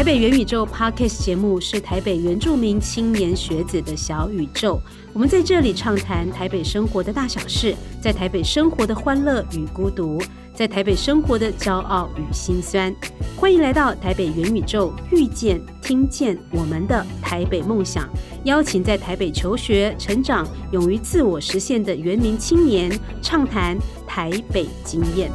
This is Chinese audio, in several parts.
台北元宇宙 Podcast 节目是台北原住民青年学子的小宇宙。我们在这里畅谈台北生活的大小事，在台北生活的欢乐与孤独，在台北生活的骄傲与心酸。欢迎来到台北元宇宙，遇见、听见我们的台北梦想。邀请在台北求学、成长、勇于自我实现的原民青年，畅谈台北经验。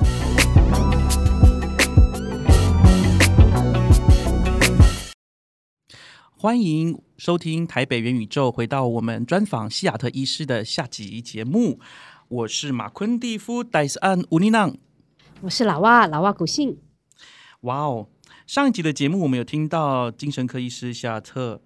欢迎收听台北元宇宙，回到我们专访西雅特医师的下集节目。我是马昆蒂夫戴斯安乌尼囊，我是老蛙老蛙古信。哇哦！上一集的节目，我们有听到精神科医师西雅特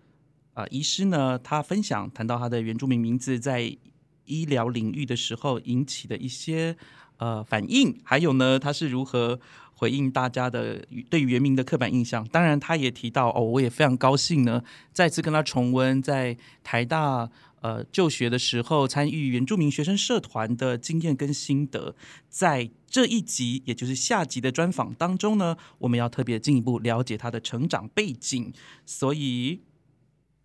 啊医师呢，他分享谈到他的原住民名字在医疗领域的时候引起的一些呃反应，还有呢，他是如何。回应大家的对原名的刻板印象，当然他也提到哦，我也非常高兴呢，再次跟他重温在台大呃就学的时候参与原住民学生社团的经验跟心得，在这一集也就是下集的专访当中呢，我们要特别进一步了解他的成长背景，所以。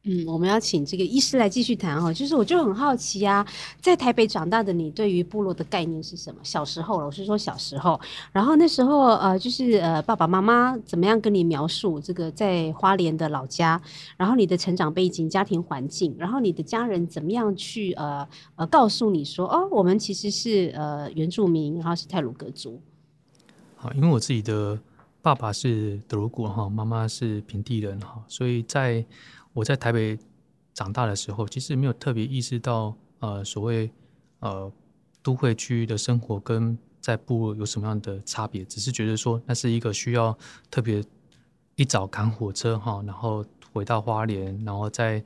嗯，我们要请这个医师来继续谈哈，就是我就很好奇啊，在台北长大的你，对于部落的概念是什么？小时候了，我是说小时候，然后那时候呃，就是呃，爸爸妈妈怎么样跟你描述这个在花莲的老家，然后你的成长背景、家庭环境，然后你的家人怎么样去呃呃告诉你说，哦，我们其实是呃原住民，然后是泰鲁格族。好，因为我自己的爸爸是德鲁古哈，妈妈是平地人哈，所以在我在台北长大的时候，其实没有特别意识到，呃，所谓呃都会区的生活跟在部落有什么样的差别，只是觉得说那是一个需要特别一早赶火车哈，然后回到花莲，然后再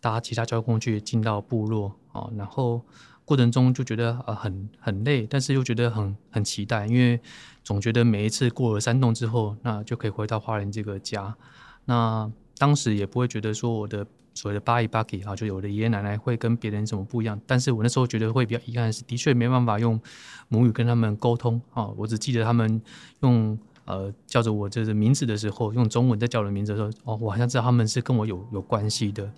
搭其他交通工具进到部落啊，然后过程中就觉得呃很很累，但是又觉得很很期待，因为总觉得每一次过了山洞之后，那就可以回到花莲这个家，那。当时也不会觉得说我的所谓的巴伊巴基啊，就有的爷爷奶奶会跟别人什么不一样。但是我那时候觉得会比较遗憾是，的确没办法用母语跟他们沟通啊。我只记得他们用呃叫着我这个名字的时候，用中文在叫我的名字的时候，哦，我好像知道他们是跟我有有关系的。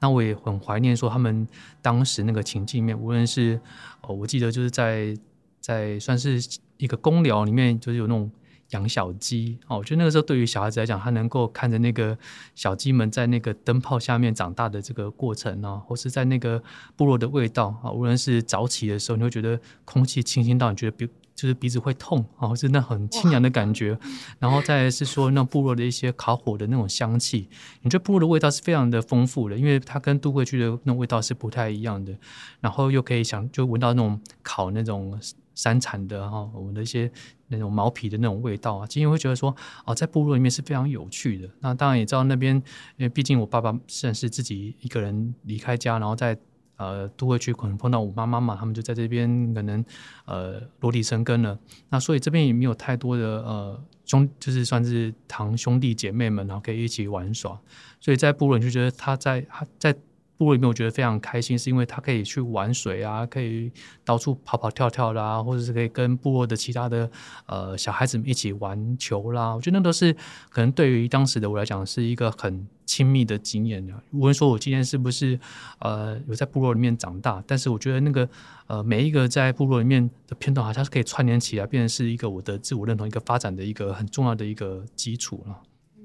那我也很怀念说他们当时那个情境面，无论是哦，我记得就是在在算是一个公聊里面，就是有那种。养小鸡哦，我觉得那个时候对于小孩子来讲，他能够看着那个小鸡们在那个灯泡下面长大的这个过程呢，或是在那个部落的味道啊，无论是早起的时候，你会觉得空气清新到你觉得鼻就是鼻子会痛啊，或是那很清凉的感觉，然后再是说那部落的一些烤火的那种香气，你觉得部落的味道是非常的丰富的，因为它跟都会区的那种味道是不太一样的，然后又可以想就闻到那种烤那种。山产的哈，我们的一些那种毛皮的那种味道啊，今天会觉得说，哦，在部落里面是非常有趣的。那当然也知道那边，因为毕竟我爸爸算是自己一个人离开家，然后在呃都会区可能碰到我妈妈嘛，他们就在这边可能呃落地生根了。那所以这边也没有太多的呃兄，就是算是堂兄弟姐妹们，然后可以一起玩耍。所以在部落你就觉得他在他在。部落里面我觉得非常开心，是因为他可以去玩水啊，可以到处跑跑跳跳啦，或者是可以跟部落的其他的呃小孩子们一起玩球啦。我觉得那都是可能对于当时的我来讲是一个很亲密的经验的。无论说我今天是不是呃有在部落里面长大，但是我觉得那个呃每一个在部落里面的片段啊，它是可以串联起来，变成是一个我的自我认同一个发展的一个很重要的一个基础了。嗯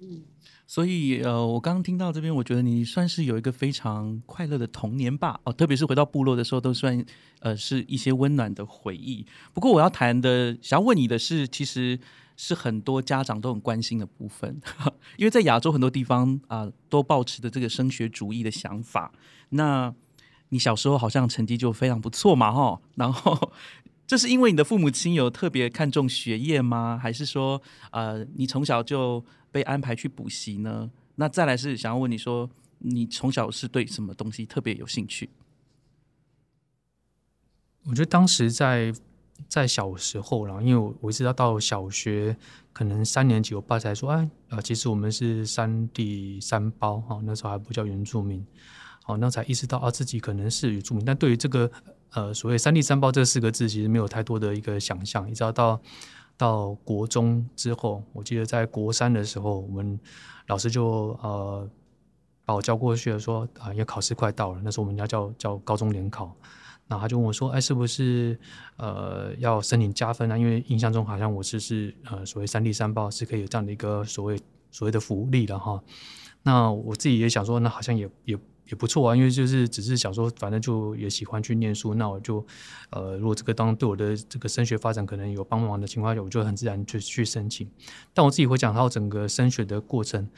嗯。所以，呃，我刚刚听到这边，我觉得你算是有一个非常快乐的童年吧，哦，特别是回到部落的时候，都算呃是一些温暖的回忆。不过，我要谈的，想要问你的是，其实是很多家长都很关心的部分，因为在亚洲很多地方啊，都保持着这个升学主义的想法。那你小时候好像成绩就非常不错嘛，哈，然后这是因为你的父母亲有特别看重学业吗？还是说，呃，你从小就？被安排去补习呢？那再来是想要问你说，你从小是对什么东西特别有兴趣？我觉得当时在在小时候啦，因为我我一直要到小学可能三年级，我爸才说，哎，啊，其实我们是三地三胞哈，那时候还不叫原住民，好，那才意识到啊，自己可能是原住民。但对于这个呃所谓三地三胞这四个字，其实没有太多的一个想象，一直到。到国中之后，我记得在国三的时候，我们老师就呃把我叫过去了，说啊，要考试快到了，那时候我们家叫叫高中联考，那他就问我说，哎，是不是呃要申请加分啊？因为印象中好像我是是呃所谓三地三报是可以有这样的一个所谓所谓的福利的哈。那我自己也想说，那好像也也。也不错啊，因为就是只是想说，反正就也喜欢去念书，那我就，呃，如果这个当对我的这个升学发展可能有帮忙的情况下，我就很自然就去申请。但我自己会讲到整个升学的过程。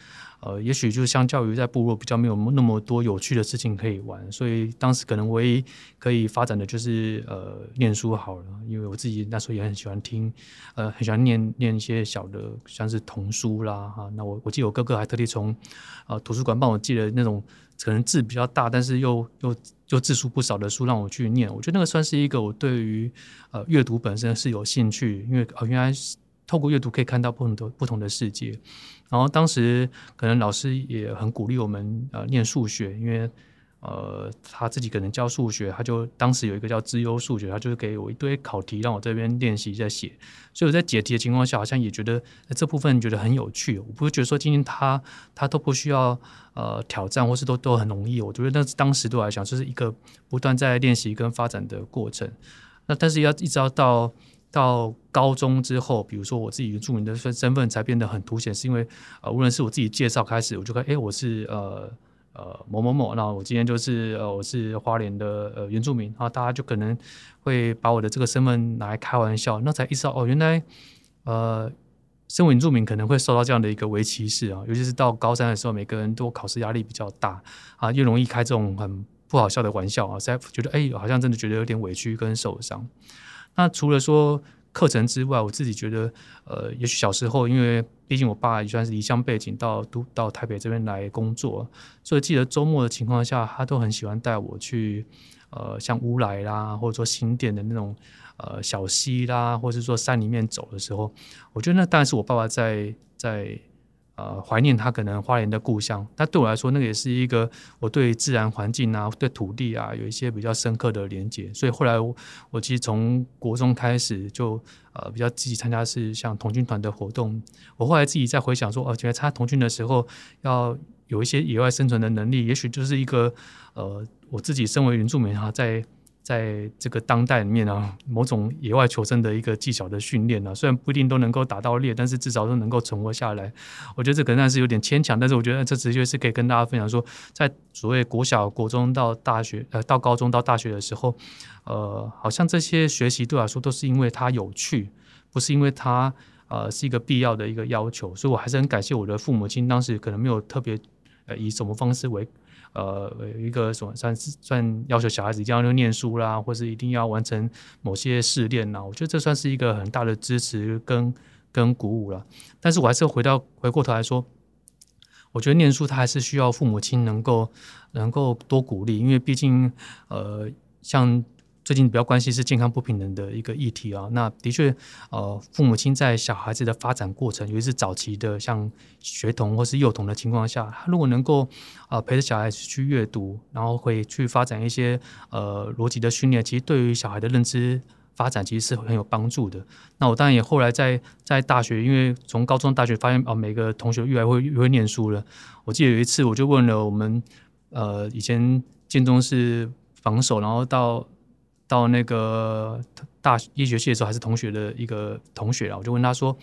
呃，也许就是相较于在部落比较没有那么多有趣的事情可以玩，所以当时可能唯一可以发展的就是呃念书好了，因为我自己那时候也很喜欢听，呃很喜欢念念一些小的像是童书啦哈。那我我记得我哥哥还特地从呃图书馆帮我寄了那种可能字比较大，但是又又又字数不少的书让我去念。我觉得那个算是一个我对于呃阅读本身是有兴趣，因为呃原来透过阅读可以看到不同的不同的世界。然后当时可能老师也很鼓励我们呃念数学，因为呃他自己可能教数学，他就当时有一个叫资优数学，他就是给我一堆考题让我这边练习在写，所以我在解题的情况下，好像也觉得这部分觉得很有趣。我不会觉得说今天他他都不需要呃挑战，或是都都很容易。我觉得那当时对我来讲就是一个不断在练习跟发展的过程。那但是要一直要到。到高中之后，比如说我自己原住民的身身份才变得很凸显，是因为呃，无论是我自己介绍开始，我就看，哎，我是呃呃某某某，那我今天就是呃我是花莲的呃原住民，然后大家就可能会把我的这个身份拿来开玩笑，那才意识到哦，原来呃身为原住民可能会受到这样的一个围歧视啊，尤其是到高三的时候，每个人都考试压力比较大啊，越容易开这种很不好笑的玩笑啊，才觉得哎，好像真的觉得有点委屈跟受伤。那除了说课程之外，我自己觉得，呃，也许小时候，因为毕竟我爸也算是离乡背景到都到台北这边来工作，所以记得周末的情况下，他都很喜欢带我去，呃，像乌来啦，或者说新店的那种呃小溪啦，或者说山里面走的时候，我觉得那当然是我爸爸在在。呃，怀念他可能花莲的故乡，但对我来说，那个也是一个我对自然环境啊、对土地啊有一些比较深刻的连接。所以后来我其实从国中开始就呃比较积极参加是像童军团的活动。我后来自己在回想说，哦，觉得参加童军的时候要有一些野外生存的能力，也许就是一个呃我自己身为原住民哈在。在这个当代里面啊，某种野外求生的一个技巧的训练呢，虽然不一定都能够打到猎，但是至少都能够存活下来。我觉得这可能是有点牵强，但是我觉得这直接是可以跟大家分享说，在所谓国小、国中到大学，呃，到高中到大学的时候，呃，好像这些学习对我来说都是因为它有趣，不是因为它呃是一个必要的一个要求。所以我还是很感谢我的父母亲，当时可能没有特别呃以什么方式为。呃，一个什么算是算要求小孩子一定要念书啦，或是一定要完成某些试炼啦？我觉得这算是一个很大的支持跟跟鼓舞了。但是我还是回到回过头来说，我觉得念书他还是需要父母亲能够能够多鼓励，因为毕竟呃像。最近比较关心是健康不平等的一个议题啊，那的确，呃，父母亲在小孩子的发展过程，尤其是早期的像学童或是幼童的情况下，他如果能够呃陪着小孩子去阅读，然后会去发展一些呃逻辑的训练，其实对于小孩的认知发展其实是很有帮助的。那我当然也后来在在大学，因为从高中大学发现啊，每个同学越来会越会念书了。我记得有一次我就问了我们呃以前建中是防守，然后到到那个大医学系的时候，还是同学的一个同学啊，我就问他说：“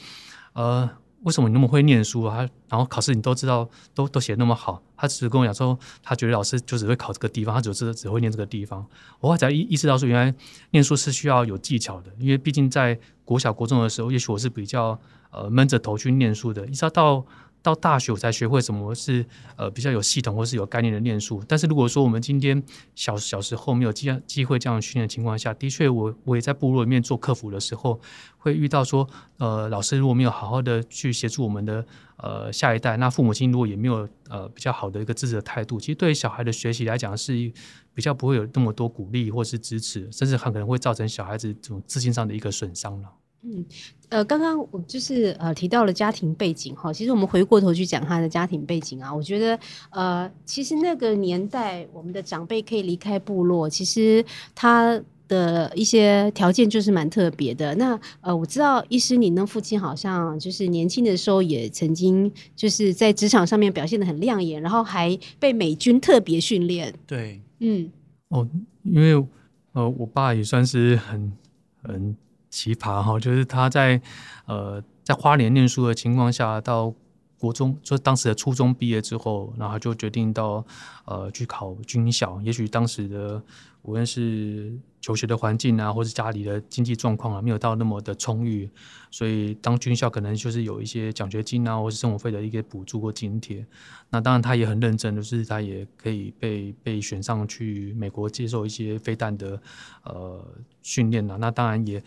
呃，为什么你那么会念书啊？然后考试你都知道，都都写那么好。”他只是跟我讲说，他觉得老师就只会考这个地方，他只是只会念这个地方。我才意意识到说，原来念书是需要有技巧的，因为毕竟在国小国中的时候，也许我是比较呃闷着头去念书的，一直到。到大学我才学会什么是呃比较有系统或是有概念的念书。但是如果说我们今天小小时候没有机机会这样训练的情况下，的确我我也在部落里面做客服的时候，会遇到说呃老师如果没有好好的去协助我们的呃下一代，那父母亲如果也没有呃比较好的一个支持的态度，其实对于小孩的学习来讲是比较不会有那么多鼓励或是支持，甚至很可能会造成小孩子这种自信上的一个损伤了。嗯，呃，刚刚我就是呃提到了家庭背景哈，其实我们回过头去讲他的家庭背景啊，我觉得呃，其实那个年代我们的长辈可以离开部落，其实他的一些条件就是蛮特别的。那呃，我知道医师，你那父亲好像就是年轻的时候也曾经就是在职场上面表现的很亮眼，然后还被美军特别训练。对，嗯，哦，因为呃，我爸也算是很很奇葩哈，就是他在呃在花莲念书的情况下到。国中就当时的初中毕业之后，然后就决定到呃去考军校。也许当时的无论是求学的环境啊，或是家里的经济状况啊，没有到那么的充裕，所以当军校可能就是有一些奖学金啊，或是生活费的一个补助或津贴。那当然他也很认真，就是他也可以被被选上去美国接受一些飞弹的呃训练啊。那当然也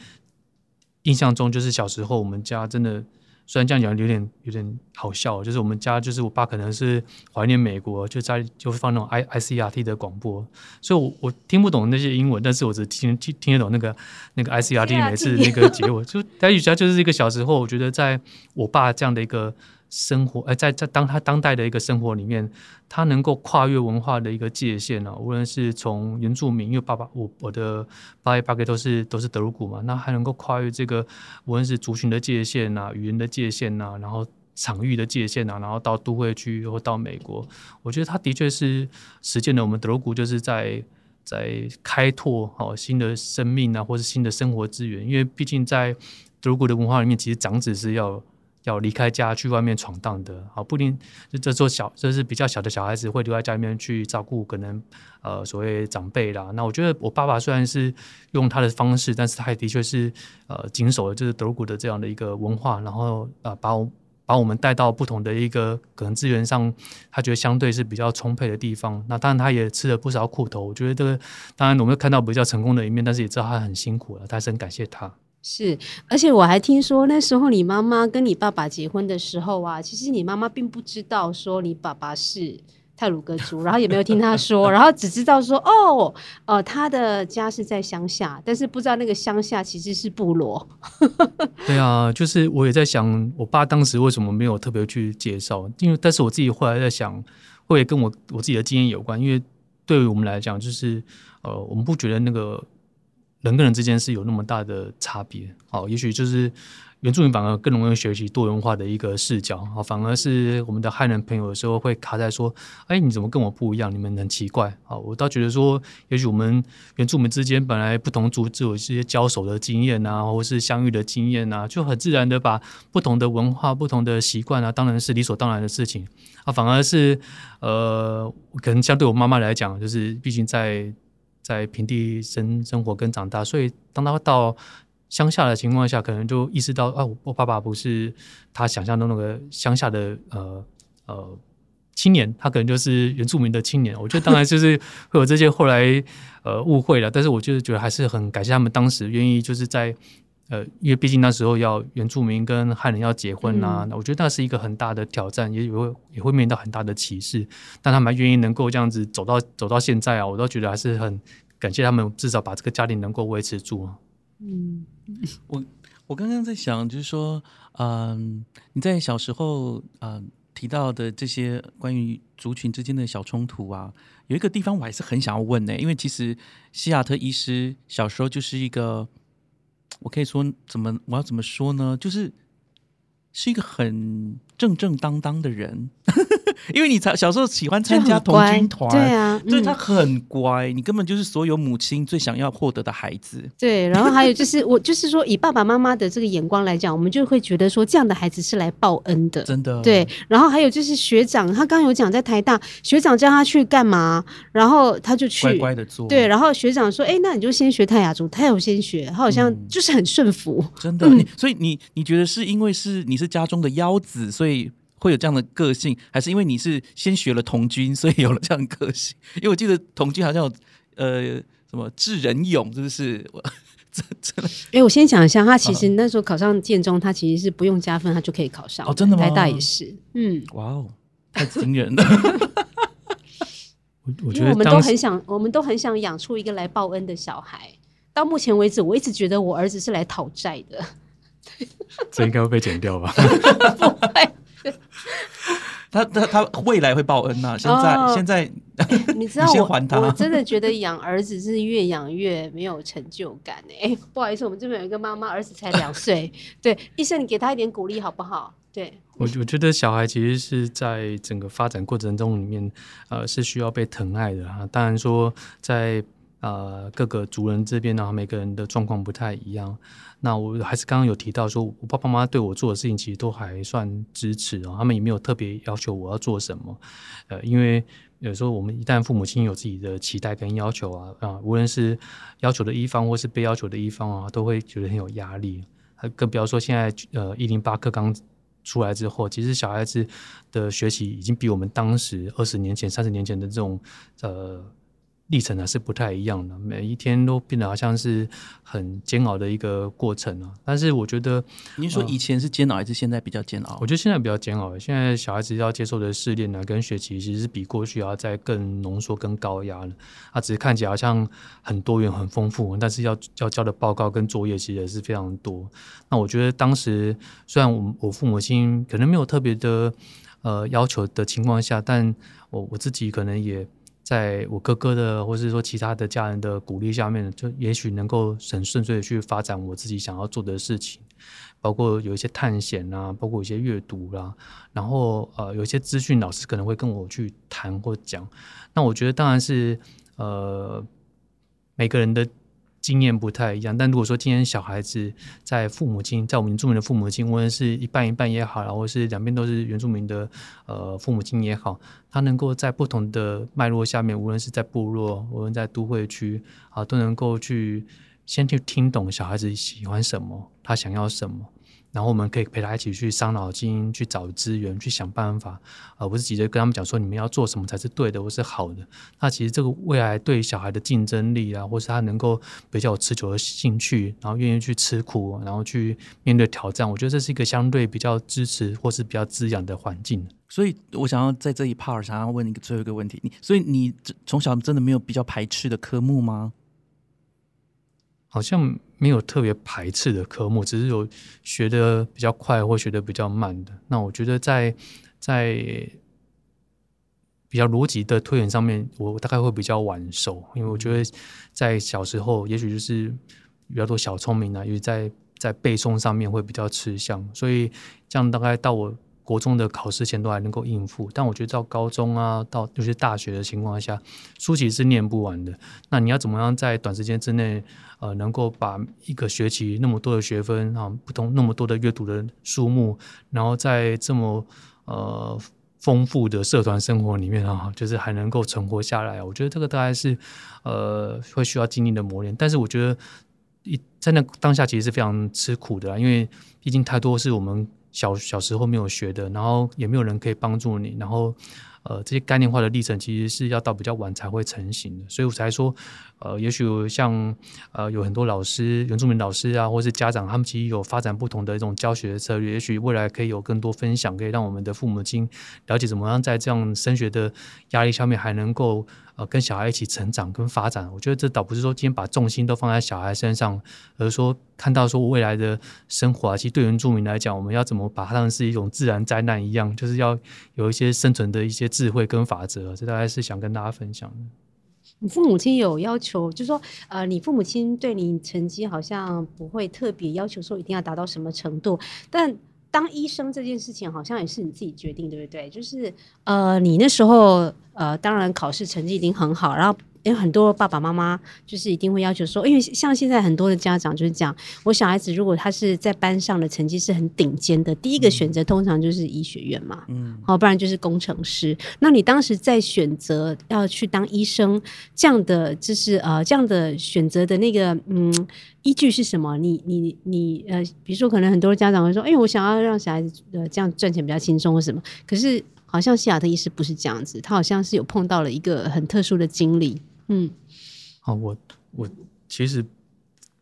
印象中就是小时候我们家真的。虽然这样讲有点有点好笑，就是我们家就是我爸可能是怀念美国，就在就会放那种 I I C R T 的广播，所以我我听不懂那些英文，但是我只听听听得懂那个那个 I C R T 每次那个结尾，就台语家就是一个小时候，我觉得在我爸这样的一个。生活，哎，在在当他当代的一个生活里面，他能够跨越文化的一个界限呢？无论是从原住民，因为爸爸我我的爸爸给都是都是德鲁古嘛，那还能够跨越这个无论是族群的界限呐、语言的界限呐，然后场域的界限呐，然后到都会区或到美国，我觉得他的确是实践了我们德鲁古就是在在开拓好新的生命啊，或是新的生活资源，因为毕竟在德鲁古的文化里面，其实长子是要。要离开家去外面闯荡的，好不一定。这做小，这是比较小的小孩子会留在家里面去照顾可能呃所谓长辈啦。那我觉得我爸爸虽然是用他的方式，但是他也的确是呃谨守了就是德国的这样的一个文化，然后呃把我把我们带到不同的一个可能资源上，他觉得相对是比较充沛的地方。那当然他也吃了不少苦头。我觉得这个当然我们看到比较成功的一面，但是也知道他很辛苦了，他是很感谢他。是，而且我还听说那时候你妈妈跟你爸爸结婚的时候啊，其实你妈妈并不知道说你爸爸是泰鲁格族，然后也没有听他说，然后只知道说哦，呃，他的家是在乡下，但是不知道那个乡下其实是部落。对啊，就是我也在想，我爸当时为什么没有特别去介绍？因为但是我自己后来在想，会跟我我自己的经验有关，因为对于我们来讲，就是呃，我们不觉得那个。人跟人之间是有那么大的差别，好，也许就是原住民反而更容易学习多元化的一个视角，好，反而是我们的汉人朋友有时候会卡在说，哎，你怎么跟我不一样？你们很奇怪，好，我倒觉得说，也许我们原住民之间本来不同族就有一些交手的经验啊，或是相遇的经验啊，就很自然的把不同的文化、不同的习惯啊，当然是理所当然的事情，啊，反而是呃，可能相对我妈妈来讲，就是毕竟在。在平地生生活跟长大，所以当他到乡下的情况下，可能就意识到啊，我爸爸不是他想象中那个乡下的呃呃青年，他可能就是原住民的青年。我觉得当然就是 会有这些后来呃误会了，但是我就是觉得还是很感谢他们当时愿意就是在。呃，因为毕竟那时候要原住民跟汉人要结婚呐，那我觉得那是一个很大的挑战，也会也会面临到很大的歧视。但他们愿意能够这样子走到走到现在啊，我都觉得还是很感谢他们，至少把这个家庭能够维持住。嗯，我我刚刚在想，就是说，嗯，你在小时候嗯提到的这些关于族群之间的小冲突啊，有一个地方我还是很想要问呢，因为其实西雅特医师小时候就是一个。我可以说怎么？我要怎么说呢？就是是一个很正正当当的人。因为你才小时候喜欢参加童军团，对啊，所以他很乖，你根本就是所有母亲最想要获得的孩子。对，然后还有就是我就是说，以爸爸妈妈的这个眼光来讲，我们就会觉得说，这样的孩子是来报恩的，真的。对，然后还有就是学长，他刚有讲在台大，学长叫他去干嘛，然后他就去乖乖的做。对，然后学长说，哎，那你就先学泰雅族，他有先学，他好像就是很顺服，真的。你所以你你觉得是因为是你是家中的幺子，所以。会有这样的个性，还是因为你是先学了童军，所以有了这样的个性？因为我记得童军好像有呃什么智仁勇，是不是？真真的？哎，我先讲一下，他其实那时候考上建中，他其实是不用加分，他就可以考上。哦，真的吗？台大也是。嗯，哇哦，太惊人了！我我觉得我们都很想，我们都很想养出一个来报恩的小孩。到目前为止，我一直觉得我儿子是来讨债的。这应该会被剪掉吧？不会。他他他未来会报恩呐！现在现在你知道先我还他我真的觉得养儿子是越养越没有成就感哎、不好意思，我们这边有一个妈妈，儿子才两岁，对，医生你给他一点鼓励好不好？对，我我觉得小孩其实是在整个发展过程中里面，呃，是需要被疼爱的哈。当然说在呃各个族人这边呢，每个人的状况不太一样。那我还是刚刚有提到说，我爸爸妈妈对我做的事情其实都还算支持哦，他们也没有特别要求我要做什么。呃，因为有时候我们一旦父母亲有自己的期待跟要求啊啊，无论是要求的一方或是被要求的一方啊，都会觉得很有压力。更不要说现在呃一零八课刚出来之后，其实小孩子的学习已经比我们当时二十年前、三十年前的这种呃历程还是不太一样的，每一天都变得好像是很煎熬的一个过程啊。但是我觉得，您说以前是煎熬，还是现在比较煎熬我？觉得现在比较煎熬。现在小孩子要接受的试炼呢，跟学习其实是比过去要再更浓缩、更高压了。它只是看起来好像很多元、很丰富，但是要要交的报告跟作业其实也是非常多。那我觉得当时虽然我我父母亲可能没有特别的呃要求的情况下，但我我自己可能也在我哥哥的或是说其他的家人的鼓励下面，就也许能够很顺遂的去发展我自己想要做的事情。包括有一些探险啊，包括一些阅读啦、然后呃有一些资讯老师可能会跟我去谈或讲。那我觉得当然是呃每个人的经验不太一样，但如果说今天小孩子在父母亲，在我们原住民的父母亲，无论是一半一半也好，然后是两边都是原住民的呃父母亲也好，他能够在不同的脉络下面，无论是在部落，无论在都会区啊，都能够去先去听懂小孩子喜欢什么，他想要什么。然后我们可以陪他一起去伤脑筋，去找资源，去想办法，而不是急着跟他们讲说你们要做什么才是对的或是好的。那其实这个未来对小孩的竞争力啊，或是他能够比较有持久的兴趣，然后愿意去吃苦，然后去面对挑战，我觉得这是一个相对比较支持或是比较滋养的环境。所以我想要在这一 part 想要问一个最后一个问题，你所以你从小真的没有比较排斥的科目吗？好像没有特别排斥的科目，只是有学的比较快或学的比较慢的。那我觉得在在比较逻辑的推演上面，我大概会比较晚熟，因为我觉得在小时候，也许就是比较多小聪明啊，因为在在背诵上面会比较吃香，所以这样大概到我国中的考试前都还能够应付。但我觉得到高中啊，到尤其是大学的情况下，书籍是念不完的。那你要怎么样在短时间之内，呃，能够把一个学期那么多的学分啊，不同那么多的阅读的书目，然后在这么呃丰富的社团生活里面啊，就是还能够存活下来，我觉得这个大概是呃会需要经历的磨练。但是我觉得一在那当下其实是非常吃苦的，因为毕竟太多是我们小小时候没有学的，然后也没有人可以帮助你，然后呃这些概念化的历程其实是要到比较晚才会成型的，所以我才说呃也许像呃有很多老师原住民老师啊，或是家长，他们其实有发展不同的一种教学策略，也许未来可以有更多分享，可以让我们的父母亲了解怎么样在这样升学的压力下面还能够。呃，跟小孩一起成长跟发展，我觉得这倒不是说今天把重心都放在小孩身上，而是说看到说未来的生活啊，其实对原住民来讲，我们要怎么把它当成是一种自然灾难一样，就是要有一些生存的一些智慧跟法则，这大概是想跟大家分享的。你父母亲有要求，就说呃，你父母亲对你成绩好像不会特别要求说一定要达到什么程度，但当医生这件事情好像也是你自己决定，对不对？就是呃，你那时候呃，当然考试成绩已经很好，然后。因为很多爸爸妈妈就是一定会要求说，因为像现在很多的家长就是讲，我小孩子如果他是在班上的成绩是很顶尖的，第一个选择通常就是医学院嘛，嗯，好，不然就是工程师。那你当时在选择要去当医生这样的，就是呃这样的选择的那个嗯依据是什么？你你你呃，比如说可能很多家长会说，哎、我想要让小孩子呃这样赚钱比较轻松或什么，可是好像西雅特医师不是这样子，他好像是有碰到了一个很特殊的经历，嗯。哦，我我其实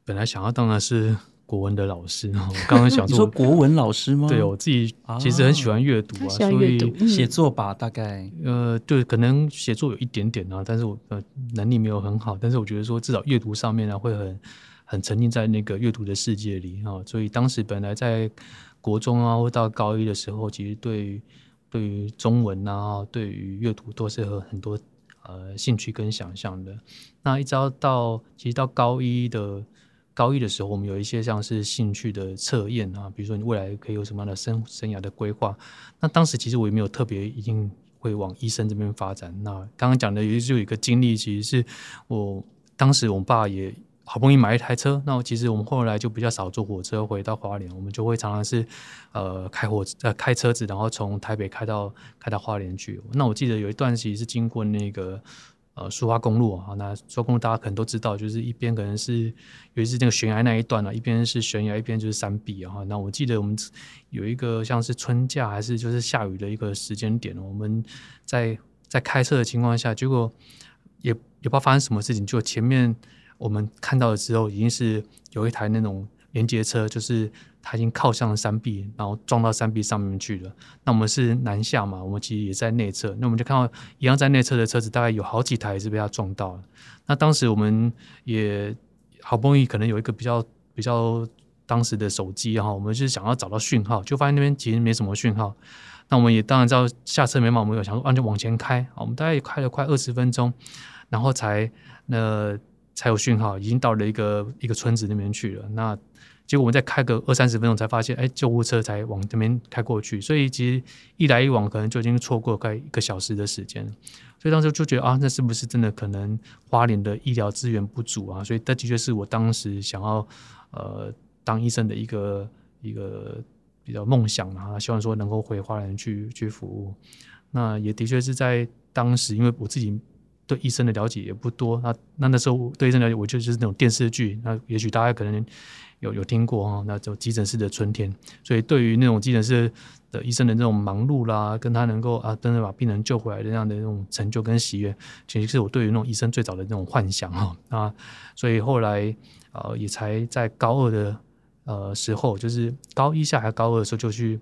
本来想要当的是国文的老师，我刚刚想 你说说，国文老师吗？对我自己其实很喜欢阅读啊，所以写作吧，大概呃，对，可能写作有一点点啊，但是我呃能力没有很好，但是我觉得说至少阅读上面呢会很很沉浸在那个阅读的世界里啊、所以当时本来在国中啊或到高一的时候，其实对于对于中文啊，对于阅读都是有很多呃兴趣跟想象的。那一直到到其实到高一的高一的时候，我们有一些像是兴趣的测验啊，比如说你未来可以有什么样的生生涯的规划。那当时其实我也没有特别一定会往医生这边发展。那刚刚讲的也就有一个经历，其实是我当时我爸也。好不容易买一台车，那其实我们后来就比较少坐火车回到花莲，我们就会常常是，呃，开火呃开车子，然后从台北开到开到花莲去。那我记得有一段其实是经过那个呃苏花公路啊，那苏花公路大家可能都知道，就是一边可能是尤其是那个悬崖那一段呢，一边是悬崖，一边就是山壁啊。那我记得我们有一个像是春假还是就是下雨的一个时间点，我们在在开车的情况下，结果也也不知道发生什么事情，就前面。我们看到的时候，已经是有一台那种连接车，就是它已经靠向了山壁，然后撞到山壁上面去了。那我们是南下嘛，我们其实也在内侧，那我们就看到一样在内侧的车子，大概有好几台是被它撞到了。那当时我们也好不容易可能有一个比较比较当时的手机哈，我们是想要找到讯号，就发现那边其实没什么讯号。那我们也当然知道下车没嘛，我们有想说，啊就往前开，我们大概开了快二十分钟，然后才那。才有讯号，已经到了一个一个村子那边去了。那结果我们再开个二三十分钟，才发现，哎，救护车才往这边开过去。所以其实一来一往，可能就已经错过快一个小时的时间。所以当时就觉得啊，那是不是真的可能花莲的医疗资源不足啊？所以这的确是我当时想要呃当医生的一个一个比较梦想啊，希望说能够回花莲去去服务。那也的确是在当时，因为我自己。对医生的了解也不多，那那那时候对医生了解，我就是那种电视剧，那也许大家可能有有听过哈，那就急诊室的春天，所以对于那种急诊室的医生的那种忙碌啦，跟他能够啊，真的把病人救回来的那样的那种成就跟喜悦，其实是我对于那种医生最早的那种幻想哈啊，所以后来呃也才在高二的呃时候，就是高一下还高二的时候就去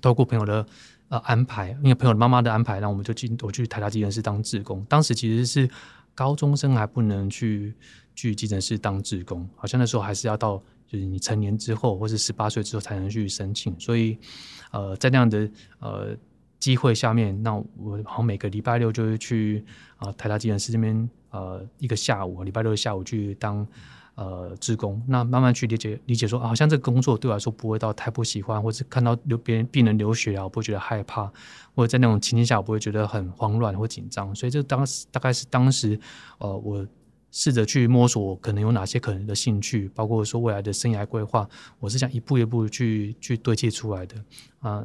透过朋友的。呃，安排，因为朋友妈妈的安排，然后我们就进我去台大急诊室当志工。当时其实是高中生还不能去去急诊室当志工，好像那时候还是要到就是你成年之后，或是十八岁之后才能去申请。所以，呃，在那样的呃机会下面，那我好像每个礼拜六就会去啊台大急诊室这边呃一个下午，礼拜六下午去当。呃，职工，那慢慢去理解理解，说好像这个工作对我来说不会到太不喜欢，或者看到流别人病人流血啊，我不会觉得害怕，或者在那种情境下，我不会觉得很慌乱或紧张。所以这当时大概是当时，呃，我试着去摸索可能有哪些可能的兴趣，包括说未来的生涯规划，我是想一步一步去去堆砌出来的。啊，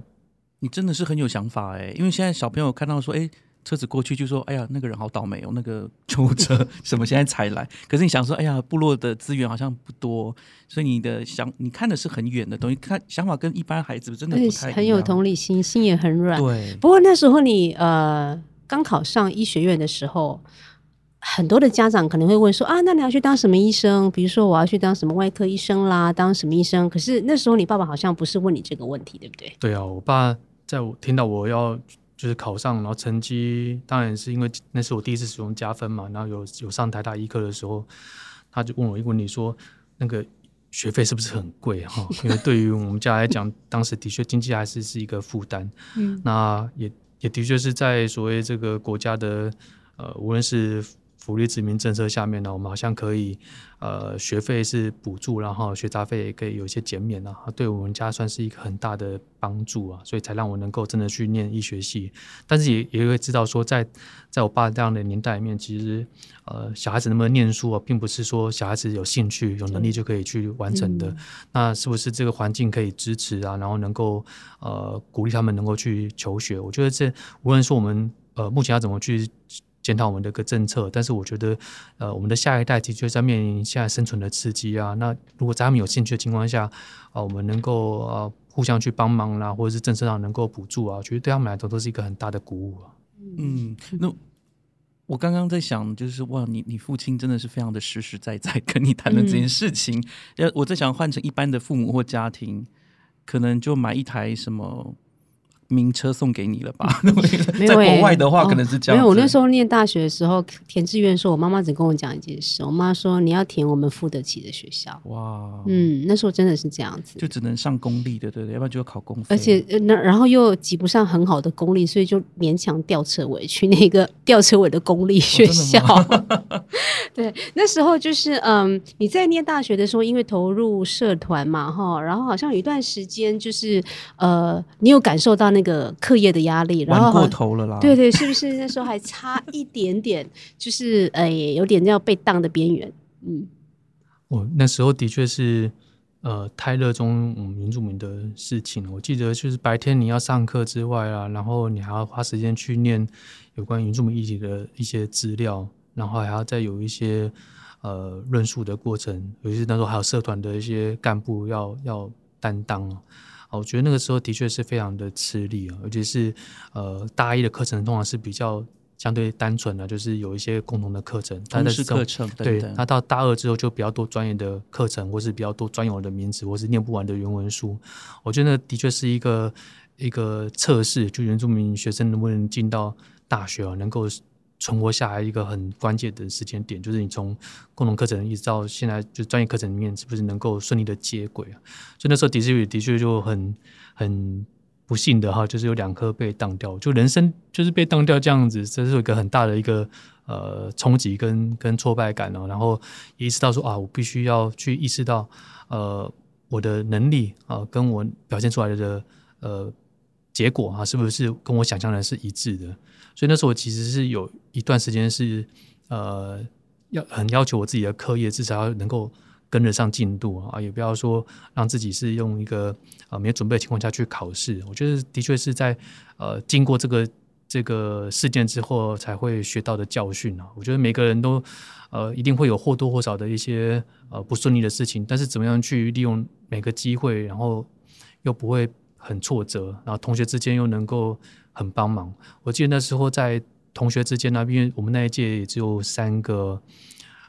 你真的是很有想法哎，因为现在小朋友看到说，哎。车子过去就说：“哎呀，那个人好倒霉哦，那个救护车 什么现在才来？可是你想说，哎呀，部落的资源好像不多，所以你的想你看的是很远的东西，看想法跟一般孩子真的不太很有同理心，心也很软。对，不过那时候你呃刚考上医学院的时候，很多的家长可能会问说啊，那你要去当什么医生？比如说我要去当什么外科医生啦，当什么医生？可是那时候你爸爸好像不是问你这个问题，对不对？对啊，我爸在我听到我要。就是考上，然后成绩当然是因为那是我第一次使用加分嘛。然后有有上台大医科的时候，他就问我一个问题，说那个学费是不是很贵哈？因为对于我们家来讲，当时的确经济还是是一个负担。嗯，那也也的确是在所谓这个国家的呃，无论是。福利殖民政策下面呢，我们好像可以，呃，学费是补助，然后学杂费也可以有一些减免啊，对我们家算是一个很大的帮助啊，所以才让我能够真的去念医学系。但是也也会知道说，在在我爸这样的年代里面，其实呃，小孩子能不能念书啊，并不是说小孩子有兴趣、有能力就可以去完成的。那是不是这个环境可以支持啊？然后能够呃鼓励他们能够去求学？我觉得这无论说我们呃目前要怎么去。检讨我们的一个政策，但是我觉得，呃，我们的下一代的确在面临现在生存的刺激啊。那如果在他们有兴趣的情况下，啊，我们能够啊互相去帮忙啦，或者是政策上能够补助啊，我觉得对他们来说都是一个很大的鼓舞啊。嗯，那我刚刚在想，就是哇，你你父亲真的是非常的实实在在跟你谈论这件事情。要我在想，换成一般的父母或家庭，可能就买一台什么。名车送给你了吧？没在国外的话，哦可能是这样子。没有，我那时候念大学的时候填志愿的时候，我妈妈只跟我讲一件事，我妈说你要填我们付得起的学校。哇，嗯，那时候真的是这样子。就只能上公立的，对不对？要不然就要考公费。而且呃那然后又挤不上很好的公立，所以就勉强吊车尾去那个吊车尾的公立学校。对，那时候就是嗯，你在念大学的时候，因为投入社团嘛，哈，然后好像有一段时间就是呃，你有感受到那个课业的压力，然后过头了啦。对对，是不是那时候还差一点点，就是呃，有点要被当的边缘？嗯，我那时候的确是呃太热衷嗯原住民的事情。我记得就是白天你要上课之外啊，然后你还要花时间去念有关原住民议题的一些资料，然后还要再有一些呃论述的过程，尤其是那时候还有社团的一些干部要要担当我觉得那个时候的确是非常的吃力啊，尤其是呃大一的课程通常是比较相对单纯的，就是有一些共同的课程，但通在这种识课程等对，等。那到大二之后就比较多专业的课程，或是比较多专有的名词，或是念不完的原文书。我觉得那的确是一个一个测试，就原住民学生能不能进到大学啊，能够存活下来一个很关键的时间点，就是你从共同课程一直到现在就专业课程里面，是不是能够顺利的接轨啊？所以那时候的确的确就很很。不幸的哈，就是有两颗被当掉，就人生就是被当掉这样子，这是有一个很大的一个呃冲击跟跟挫败感哦。然后意识到说啊，我必须要去意识到呃我的能力啊、跟我表现出来的呃结果啊，是不是跟我想象的是一致的？所以那时候我其实是有一段时间是呃要很要求我自己的课业，至少要能够跟得上进度啊，也不要说让自己是用一个呃没有准备的情况下去考试。我觉得的确是在呃经过这个这个事件之后才会学到的教训啊。我觉得每个人都呃一定会有或多或少的一些呃不顺利的事情，但是怎么样去利用每个机会，然后又不会很挫折，然后同学之间又能够很帮忙。我记得那时候在同学之间呢，因为我们那一届也只有三个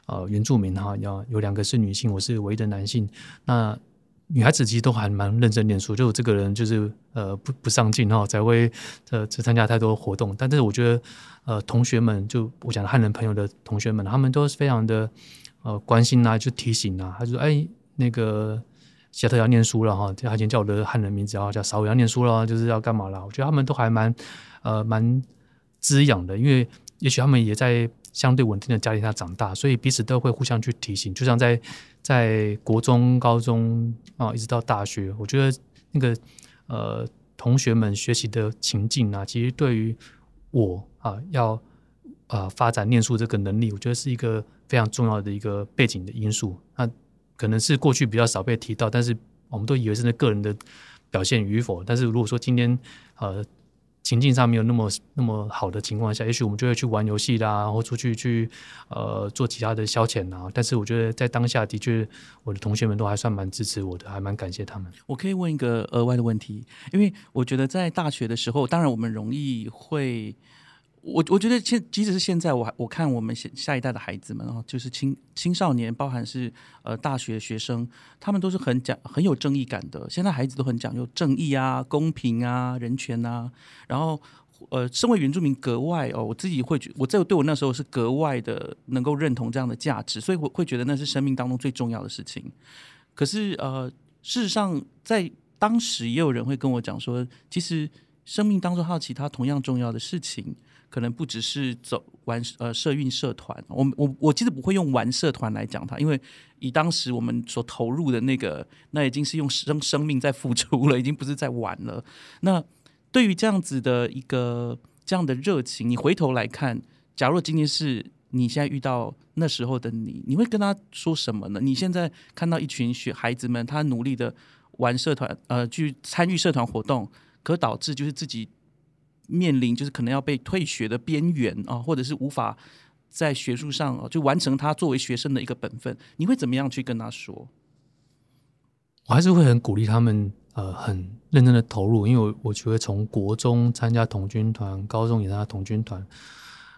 呃原住民哈，要有两个是女性，我是唯一的男性。那女孩子其实都还蛮认真念书，就我这个人就是呃不不上进哈，才会呃只参加太多活动。但是我觉得呃同学们，就我讲汉人朋友的同学们，他们都是非常的呃关心啊，就提醒啊，他说哎那个。夏特要念书了哈，他以前叫我的汉人名字，然后叫少伟要念书了，就是要干嘛了？我觉得他们都还蛮呃蛮滋养的，因为也许他们也在相对稳定的家庭下长大，所以彼此都会互相去提醒。就像在在国中、高中啊，一直到大学，我觉得那个呃同学们学习的情境啊，其实对于我啊要呃发展念书这个能力，我觉得是一个非常重要的一个背景的因素。那可能是过去比较少被提到，但是我们都以为是那个人的表现与否。但是如果说今天呃情境上没有那么那么好的情况下，也许我们就会去玩游戏啦，或出去去呃做其他的消遣啊。但是我觉得在当下的确，我的同学们都还算蛮支持我的，还蛮感谢他们。我可以问一个额外的问题，因为我觉得在大学的时候，当然我们容易会，我我觉得现即使是现在，我还我看我们下下一代的孩子们啊，就是青青少年，包含是呃大学学生，他们都是很讲很有正义感的。现在孩子都很讲究正义啊、公平啊、人权啊，然后。呃，身为原住民，格外哦，我自己会觉，我这个对我那时候是格外的能够认同这样的价值，所以我会觉得那是生命当中最重要的事情。可是呃，事实上在当时也有人会跟我讲说，其实生命当中还有其他同样重要的事情，可能不只是走玩呃社运社团。我我我其实不会用玩社团来讲它，因为以当时我们所投入的那个，那已经是用生生命在付出了，已经不是在玩了。那对于这样子的一个这样的热情，你回头来看，假如今天是你现在遇到那时候的你，你会跟他说什么呢？你现在看到一群学孩子们，他努力的玩社团，呃，去参与社团活动，可导致就是自己面临就是可能要被退学的边缘啊，或者是无法在学术上就完成他作为学生的一个本分，你会怎么样去跟他说？我还是会很鼓励他们，呃，很认真的投入，因为我我觉得从国中参加童军团，高中也参加童军团，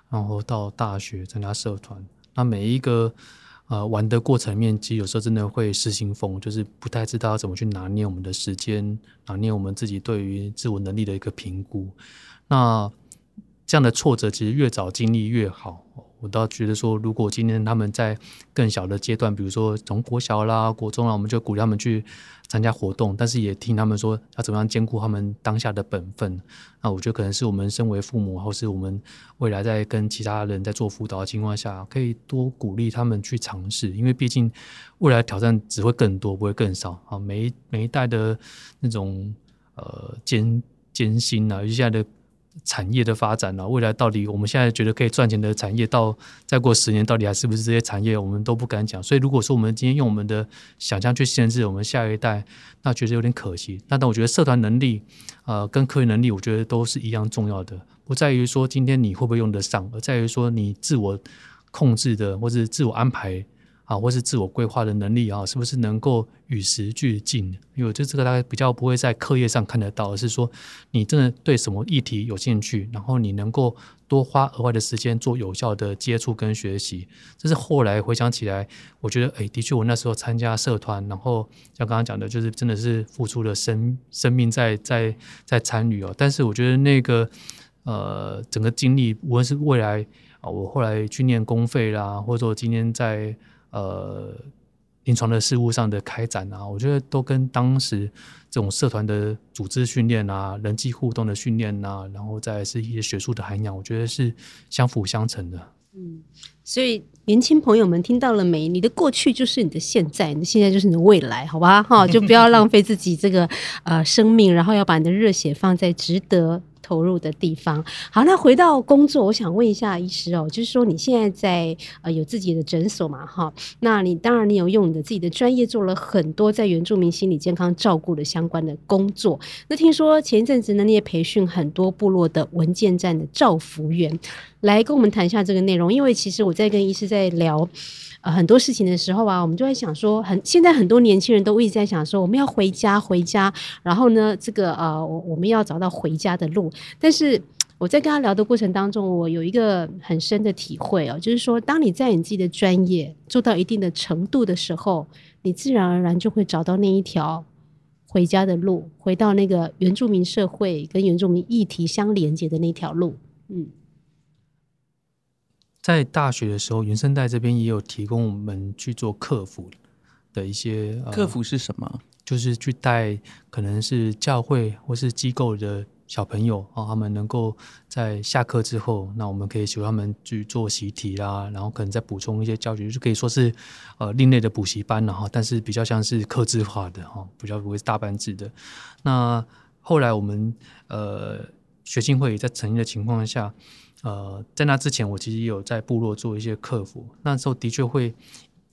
然后到大学参加社团，那每一个呃玩的过程面，其实有时候真的会失心疯，就是不太知道怎么去拿捏我们的时间，拿捏我们自己对于自我能力的一个评估。那这样的挫折，其实越早经历越好。我倒觉得说，如果今天他们在更小的阶段，比如说从国小啦、国中啦，我们就鼓励他们去参加活动，但是也听他们说要怎么样兼顾他们当下的本分。那我觉得可能是我们身为父母，或是我们未来在跟其他人在做辅导的情况下，可以多鼓励他们去尝试，因为毕竟未来挑战只会更多，不会更少啊。每一每一代的那种呃艰艰辛啊，尤其现在的。产业的发展呢？未来到底我们现在觉得可以赚钱的产业，到再过十年，到底还是不是这些产业？我们都不敢讲。所以，如果说我们今天用我们的想象去限制我们下一代，那觉得有点可惜。那但我觉得社团能力，呃，跟科学能力，我觉得都是一样重要的。不在于说今天你会不会用得上，而在于说你自我控制的或者自我安排。啊，或是自我规划的能力啊，是不是能够与时俱进？因为就这个大概比较不会在课业上看得到，而是说你真的对什么议题有兴趣，然后你能够多花额外的时间做有效的接触跟学习。这是后来回想起来，我觉得哎，的确我那时候参加社团，然后像刚刚讲的，就是真的是付出了生生命在在在参与哦。但是我觉得那个呃，整个经历，无论是未来啊，我后来去念公费啦，或者说今天在呃，临床的事物上的开展啊，我觉得都跟当时这种社团的组织训练啊、人际互动的训练啊，然后再是一些学术的涵养，我觉得是相辅相成的。嗯，所以年轻朋友们听到了没？你的过去就是你的现在，你的现在就是你的未来，好吧？哈，就不要浪费自己这个呃生命，然后要把你的热血放在值得。投入的地方。好，那回到工作，我想问一下医师哦，就是说你现在在呃有自己的诊所嘛？哈，那你当然你有用你的自己的专业做了很多在原住民心理健康照顾的相关的工作。那听说前一阵子呢，你也培训很多部落的文件站的照服员，来跟我们谈一下这个内容。因为其实我在跟医师在聊。很多事情的时候啊，我们就会想说，很现在很多年轻人都一直在想说，我们要回家，回家。然后呢，这个呃，我我们要找到回家的路。但是我在跟他聊的过程当中，我有一个很深的体会哦，就是说，当你在你自己的专业做到一定的程度的时候，你自然而然就会找到那一条回家的路，回到那个原住民社会跟原住民议题相连接的那条路。嗯。在大学的时候，原生代这边也有提供我们去做客服的一些。客服是什么？就是去带可能是教会或是机构的小朋友啊，他们能够在下课之后，那我们可以求他们去做习题啦，然后可能再补充一些教学，就可以说是呃另类的补习班了哈。但是比较像是克制化的哈，比较不会是大班制的。那后来我们呃学信会在成立的情况下。呃，在那之前，我其实有在部落做一些客服。那时候的确会，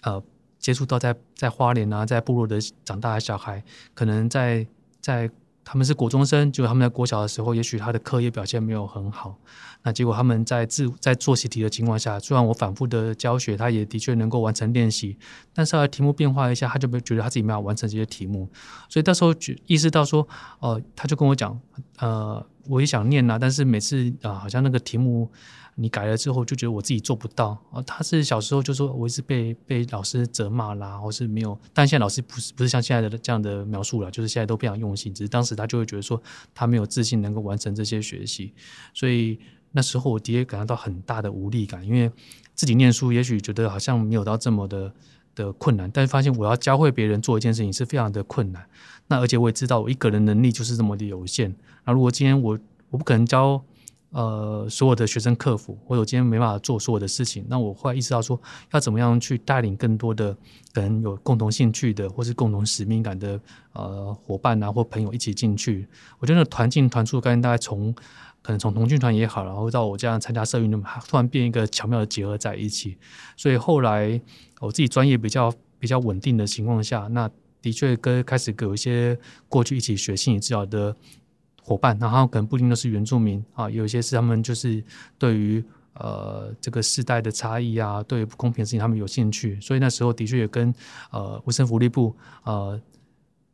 呃，接触到在在花莲啊，在部落的长大的小孩，可能在在他们是国中生，就他们在国小的时候，也许他的课业表现没有很好。那结果他们在自在做习题的情况下，虽然我反复的教学，他也的确能够完成练习，但是题目变化一下，他就没觉得他自己没有完成这些题目。所以到时候就意识到说，哦，他就跟我讲，呃。我也想念呐，但是每次啊，好像那个题目你改了之后，就觉得我自己做不到啊。他是小时候就说我一直被被老师责骂啦，或是没有，但现在老师不是不是像现在的这样的描述了，就是现在都非常用心。只是当时他就会觉得说他没有自信能够完成这些学习，所以那时候我的确感觉到很大的无力感，因为自己念书也许觉得好像没有到这么的的困难，但是发现我要教会别人做一件事情是非常的困难。那而且我也知道我一个人能力就是这么的有限。那如果今天我我不可能教呃所有的学生克服，或者今天没办法做所有的事情，那我会意识到说要怎么样去带领更多的可能有共同兴趣的或是共同使命感的呃伙伴啊或朋友一起进去。我觉得团进团出的概念大概从可能从童军团也好，然后到我这样参加社运，那么突然变一个巧妙的结合在一起。所以后来我自己专业比较比较稳定的情况下，那的确跟开始有一些过去一起学心理治疗的。伙伴，然后可能不一定都是原住民啊，有一些是他们就是对于呃这个世代的差异啊，对于不公平的事情他们有兴趣，所以那时候的确也跟呃卫生福利部呃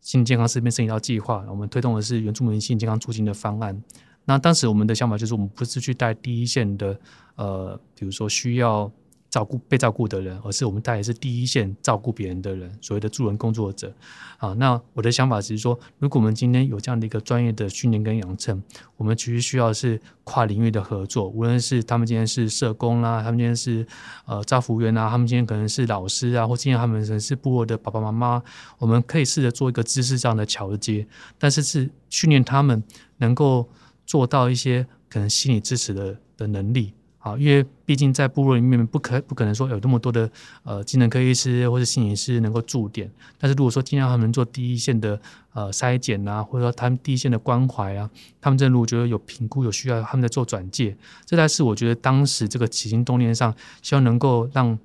心理健康这边申请到计划，我们推动的是原住民心理健康促进的方案。那当时我们的想法就是，我们不是去带第一线的呃，比如说需要照顾被照顾的人，而是我们大概是第一线照顾别人的人，所谓的助人工作者。啊，那我的想法只是说，如果我们今天有这样的一个专业的训练跟养成，我们其实需要是跨领域的合作，无论是他们今天是社工啦，他们今天是呃招服务员啊，他们今天可能是老师啊，或今天他们可能是部落的爸爸妈妈，我们可以试着做一个知识上的桥接，但是是训练他们能够做到一些可能心理支持的的能力。好，因为毕竟在部落里面不可不可能说有那么多的呃精神科医师或者心理师能够驻点，但是如果说尽量他们做第一线的呃筛检啊，或者说他们第一线的关怀啊，他们真的如果觉得有评估有需要，他们在做转介，这才是我觉得当时这个起心动念上，希望能够让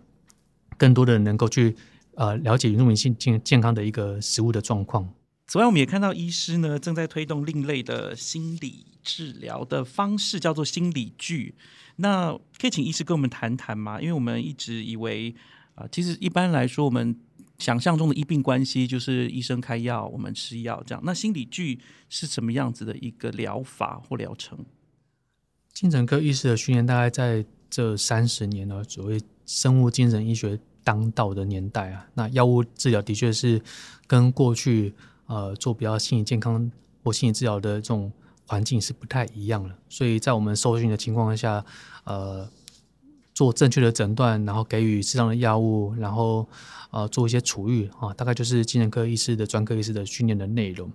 更多的人能够去呃了解原住民性健健康的一个食物的状况。此外，我们也看到医师呢正在推动另类的心理治疗的方式，叫做心理剧。那可以请医师跟我们谈谈吗？因为我们一直以为啊，其实一般来说，我们想象中的医病关系就是医生开药，我们吃药这样。那心理剧是什么样子的一个疗法或疗程？精神科医师的训练大概在这三十年呢，所谓生物精神医学当道的年代啊，那药物治疗的确是跟过去呃做比较心理健康或心理治疗的这种。环境是不太一样的，所以在我们受训的情况下，呃，做正确的诊断，然后给予适当的药物，然后呃做一些处遇啊，大概就是精神科医师的专科医师的训练的内容。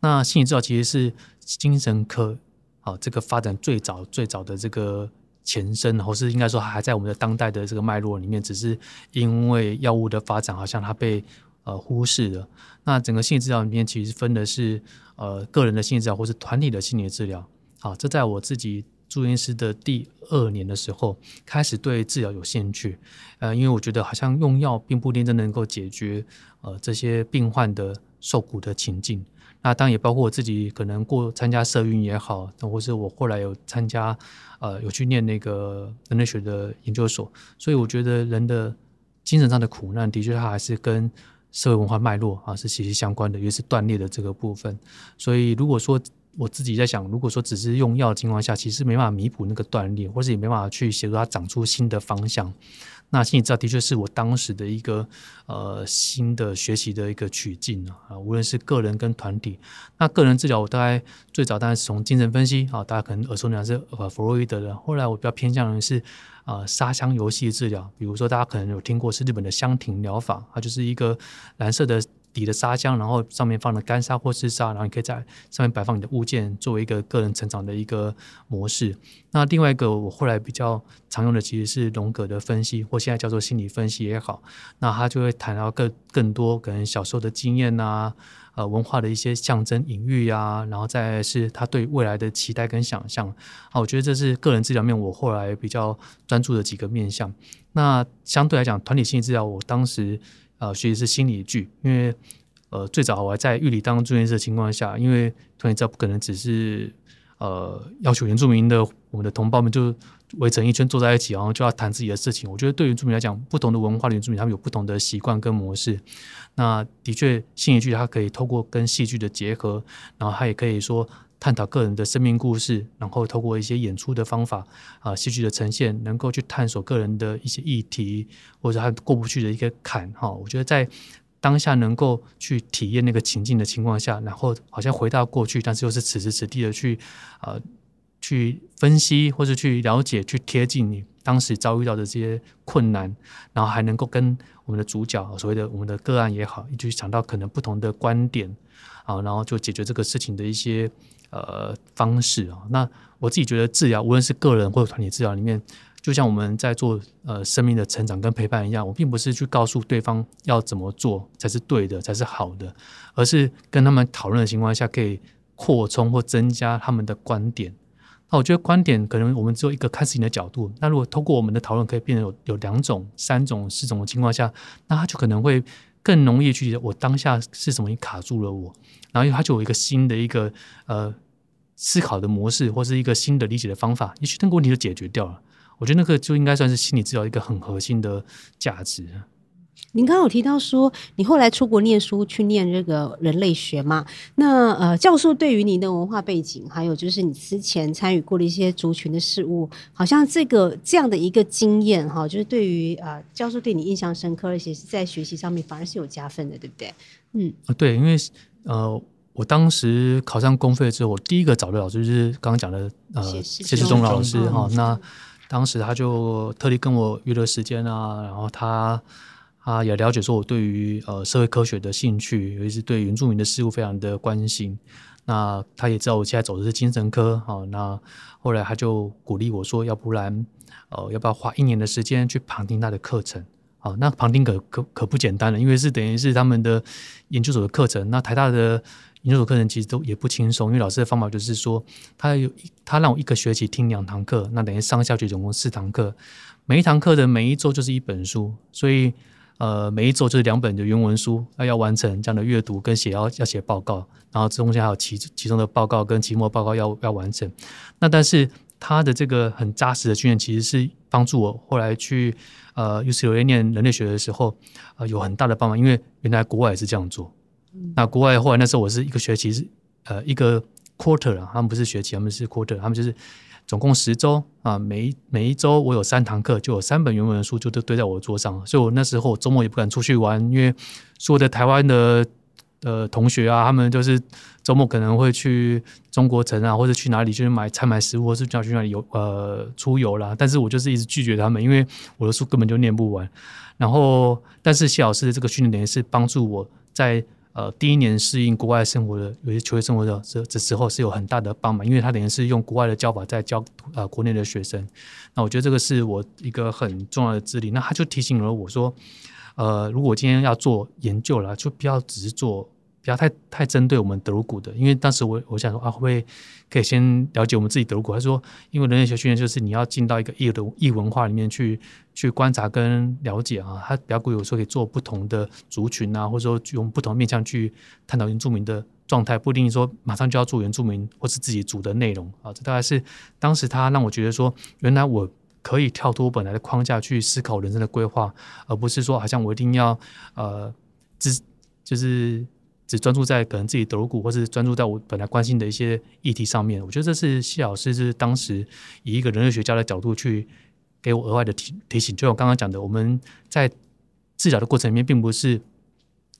那心理治疗其实是精神科啊这个发展最早最早的这个前身，或是应该说还在我们的当代的这个脉络里面，只是因为药物的发展，好像它被呃忽视了。那整个心理治疗里面其实分的是。呃，个人的心理治疗或是团体的心理治疗，好，这在我自己住院师的第二年的时候，开始对治疗有兴趣。呃，因为我觉得好像用药并不一定真的能够解决呃这些病患的受苦的情境。那当然也包括我自己可能过参加社运也好，或是我后来有参加呃有去念那个人类学的研究所，所以我觉得人的精神上的苦难，的确它还是跟。社会文化脉络啊是息息相关的，也是断裂的这个部分。所以如果说我自己在想，如果说只是用药的情况下，其实没办法弥补那个断裂，或者也没办法去协助它长出新的方向。那心理治疗的确是我当时的一个呃新的学习的一个取径啊，无论是个人跟团体。那个人治疗我大概最早当然是从精神分析啊，大家可能耳熟能详是呃弗洛伊德的。后来我比较偏向的是。啊，沙箱游戏治疗，比如说大家可能有听过是日本的香庭疗法，它就是一个蓝色的底的沙箱，然后上面放了干沙或是沙，然后你可以在上面摆放你的物件，作为一个个人成长的一个模式。那另外一个我后来比较常用的其实是荣格的分析，或现在叫做心理分析也好，那他就会谈到更更多可能小时候的经验啊。呃，文化的一些象征隐喻啊，然后再是他对未来的期待跟想象啊，我觉得这是个人治疗面我后来比较专注的几个面向。那相对来讲，团体心理治疗，我当时呃学的是心理剧，因为呃最早我还在狱里当住院师的情况下，因为团体治疗不可能只是呃要求原住民的我们的同胞们就。围成一圈坐在一起，然后就要谈自己的事情。我觉得对原住民来讲，不同的文化的原住民，他们有不同的习惯跟模式。那的确，心理剧它可以透过跟戏剧的结合，然后它也可以说探讨个人的生命故事，然后透过一些演出的方法啊，戏剧的呈现，能够去探索个人的一些议题，或者他过不去的一个坎。哈，我觉得在当下能够去体验那个情境的情况下，然后好像回到过去，但是又是此时此地的去啊。去分析或者去了解、去贴近你当时遭遇到的这些困难，然后还能够跟我们的主角所谓的我们的个案也好，一起想到可能不同的观点啊，然后就解决这个事情的一些呃方式啊。那我自己觉得治疗，无论是个人或者团体治疗里面，就像我们在做呃生命的成长跟陪伴一样，我并不是去告诉对方要怎么做才是对的、才是好的，而是跟他们讨论的情况下，可以扩充或增加他们的观点。那我觉得观点可能我们只有一个看事情的角度。那如果通过我们的讨论，可以变成有有两种、三种、四种的情况下，那他就可能会更容易去我当下是什么卡住了我，然后他就有一个新的一个呃思考的模式，或是一个新的理解的方法，也许那个问题就解决掉了。我觉得那个就应该算是心理治疗一个很核心的价值。您刚刚有提到说，你后来出国念书去念这个人类学嘛？那呃，教授对于您的文化背景，还有就是你之前参与过的一些族群的事物，好像这个这样的一个经验哈，就是对于呃教授对你印象深刻，而且是在学习上面反而是有加分的，对不对？嗯，对，因为呃，我当时考上公费之后，我第一个找的老师就是刚刚讲的呃谢世忠老师哈。那当时他就特地跟我约了时间啊，然后他。他也了解说我对于呃社会科学的兴趣，尤其是对原住民的事物非常的关心。那他也知道我现在走的是精神科，好，那后来他就鼓励我说，要不然呃要不要花一年的时间去旁听他的课程？好，那旁听可可可不简单了，因为是等于是他们的研究所的课程。那台大的研究所课程其实都也不轻松，因为老师的方法就是说，他有他让我一个学期听两堂课，那等于上下学总共四堂课，每一堂课的每一周就是一本书，所以。呃，每一周就是两本的原文书，那要完成这样的阅读跟写，要要写报告，然后中间还有其其中的报告跟期末报告要要完成。那但是他的这个很扎实的训练，其实是帮助我后来去呃 UCLA 念人类学的时候，呃有很大的帮忙，因为原来国外也是这样做。那国外后来那时候我是一个学期是呃一个 quarter 啊，他们不是学期，他们是 quarter，他们就是。总共十周啊，每一每一周我有三堂课，就有三本原文的书就都堆在我的桌上，所以我那时候周末也不敢出去玩，因为所有的台湾的呃同学啊，他们就是周末可能会去中国城啊，或者去哪里就是买采买食物，或是叫去哪里游呃出游啦。但是我就是一直拒绝他们，因为我的书根本就念不完。然后，但是谢老师的这个训练等于是帮助我在。呃，第一年适应国外生活的有些求学生活的这这时候是有很大的帮忙，因为他等于是用国外的教法在教呃国内的学生。那我觉得这个是我一个很重要的资历。那他就提醒了我说，呃，如果今天要做研究了，就不要只是做。不要太太针对我们德鲁古的，因为当时我我想说啊，会不会可以先了解我们自己德鲁古？他说，因为人类学训练就是你要进到一个异的异文化里面去去观察跟了解啊。他比较鼓励我说可以做不同的族群啊，或者说用不同面向去探讨原住民的状态，不一定说马上就要做原住民或是自己组的内容啊。这大概是当时他让我觉得说，原来我可以跳脱本来的框架去思考人生的规划，而不是说好像我一定要呃只就是。专注在可能自己德骨，或是专注在我本来关心的一些议题上面。我觉得这是谢老师是当时以一个人类学家的角度去给我额外的提提醒。就像我刚刚讲的，我们在治疗的过程里面，并不是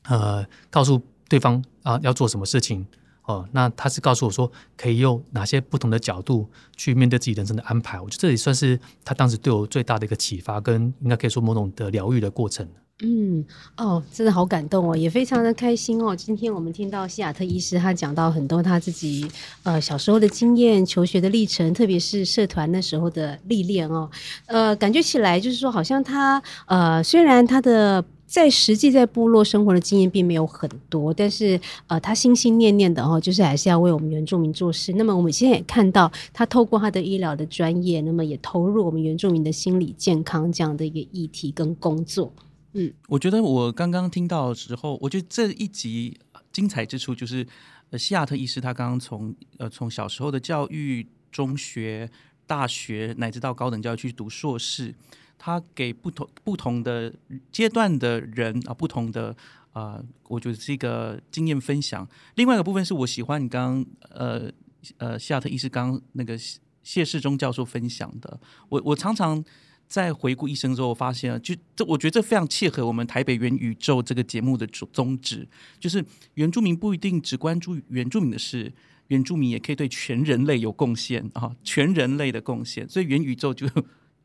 呃告诉对方啊要做什么事情哦，那他是告诉我说可以用哪些不同的角度去面对自己人生的安排。我觉得这也算是他当时对我最大的一个启发，跟应该可以说某种的疗愈的过程。嗯，哦，真的好感动哦，也非常的开心哦。今天我们听到西雅特医师他讲到很多他自己呃小时候的经验、求学的历程，特别是社团那时候的历练哦。呃，感觉起来就是说，好像他呃虽然他的在实际在部落生活的经验并没有很多，但是呃他心心念念的哦，就是还是要为我们原住民做事。那么我们现在也看到他透过他的医疗的专业，那么也投入我们原住民的心理健康这样的一个议题跟工作。嗯，我觉得我刚刚听到的时候，我觉得这一集精彩之处就是，呃，西雅特医师他刚刚从呃从小时候的教育、中学、大学乃至到高等教育去读硕士，他给不同不同的阶段的人啊，不同的啊，我觉得是一个经验分享。另外一个部分是我喜欢你刚刚呃呃西雅特医师刚那个谢世忠教授分享的，我我常常。在回顾一生之后，发现就这，我觉得这非常切合我们台北元宇宙这个节目的宗宗旨，就是原住民不一定只关注原住民的事，原住民也可以对全人类有贡献啊，全人类的贡献，所以元宇宙就。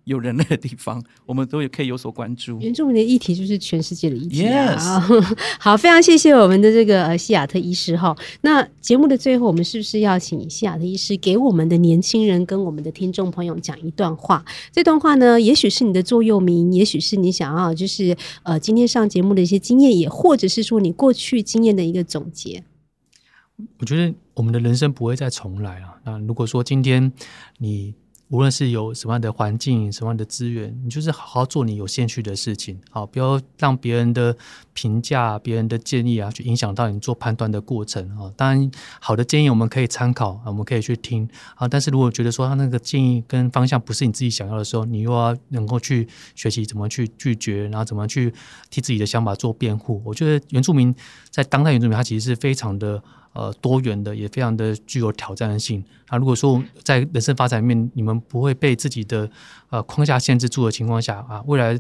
有人类的地方，我们都也可以有所关注。原住民的议题就是全世界的议题啊！好，非常谢谢我们的这个西雅特医师哈。那节目的最后，我们是不是要请西雅特医师给我们的年轻人跟我们的听众朋友讲一段话？这段话呢，也许是你的座右铭，也许是你想要就是呃今天上节目的一些经验，也或者是说你过去经验的一个总结。我觉得我们的人生不会再重来了。那如果说今天你无论是有什么样的环境、什么样的资源，你就是好好做你有兴趣的事情，好，不要让别人的评价、别人的建议啊，去影响到你做判断的过程啊。当然，好的建议我们可以参考，我们可以去听啊。但是如果觉得说他那个建议跟方向不是你自己想要的时候，你又要能够去学习怎么去拒绝，然后怎么去替自己的想法做辩护。我觉得原住民在当代原住民，他其实是非常的。呃，多元的也非常的具有挑战性。啊如果说在人生发展面，你们不会被自己的呃框架限制住的情况下啊，未来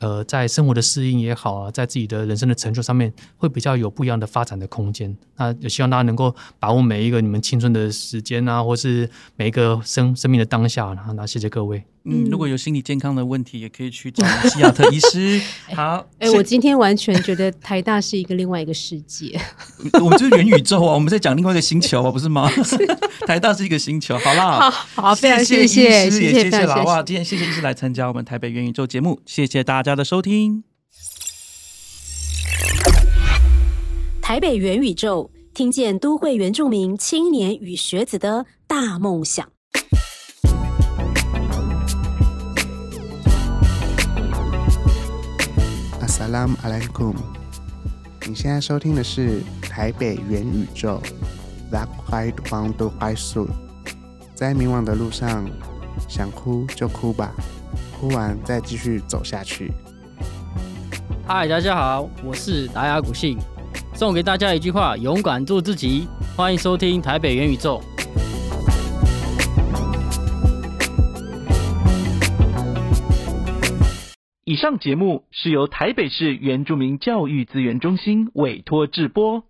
呃在生活的适应也好啊，在自己的人生的成就上面，会比较有不一样的发展的空间。那也希望大家能够把握每一个你们青春的时间啊，或是每一个生生命的当下。然后，那谢谢各位。嗯，如果有心理健康的问题，也可以去找西亚特医师。好，哎，我今天完全觉得台大是一个另外一个世界。我们就是元宇宙啊，我们在讲另外一个星球啊，不是吗？台大是一个星球。好啦，好，非常谢谢，谢谢，谢谢老哇，今天谢谢医师来参加我们台北元宇宙节目，谢谢大家的收听。台北元宇宙，听见都会原住民青年与学子的大梦想。Assalam alaikum，你现在收听的是台北元宇宙，That white one do I soon，在迷惘的路上，想哭就哭吧，哭完再继续走下去。嗨，大家好，我是达雅古信，送给大家一句话：勇敢做自己。欢迎收听台北元宇宙。以上节目是由台北市原住民教育资源中心委托制播。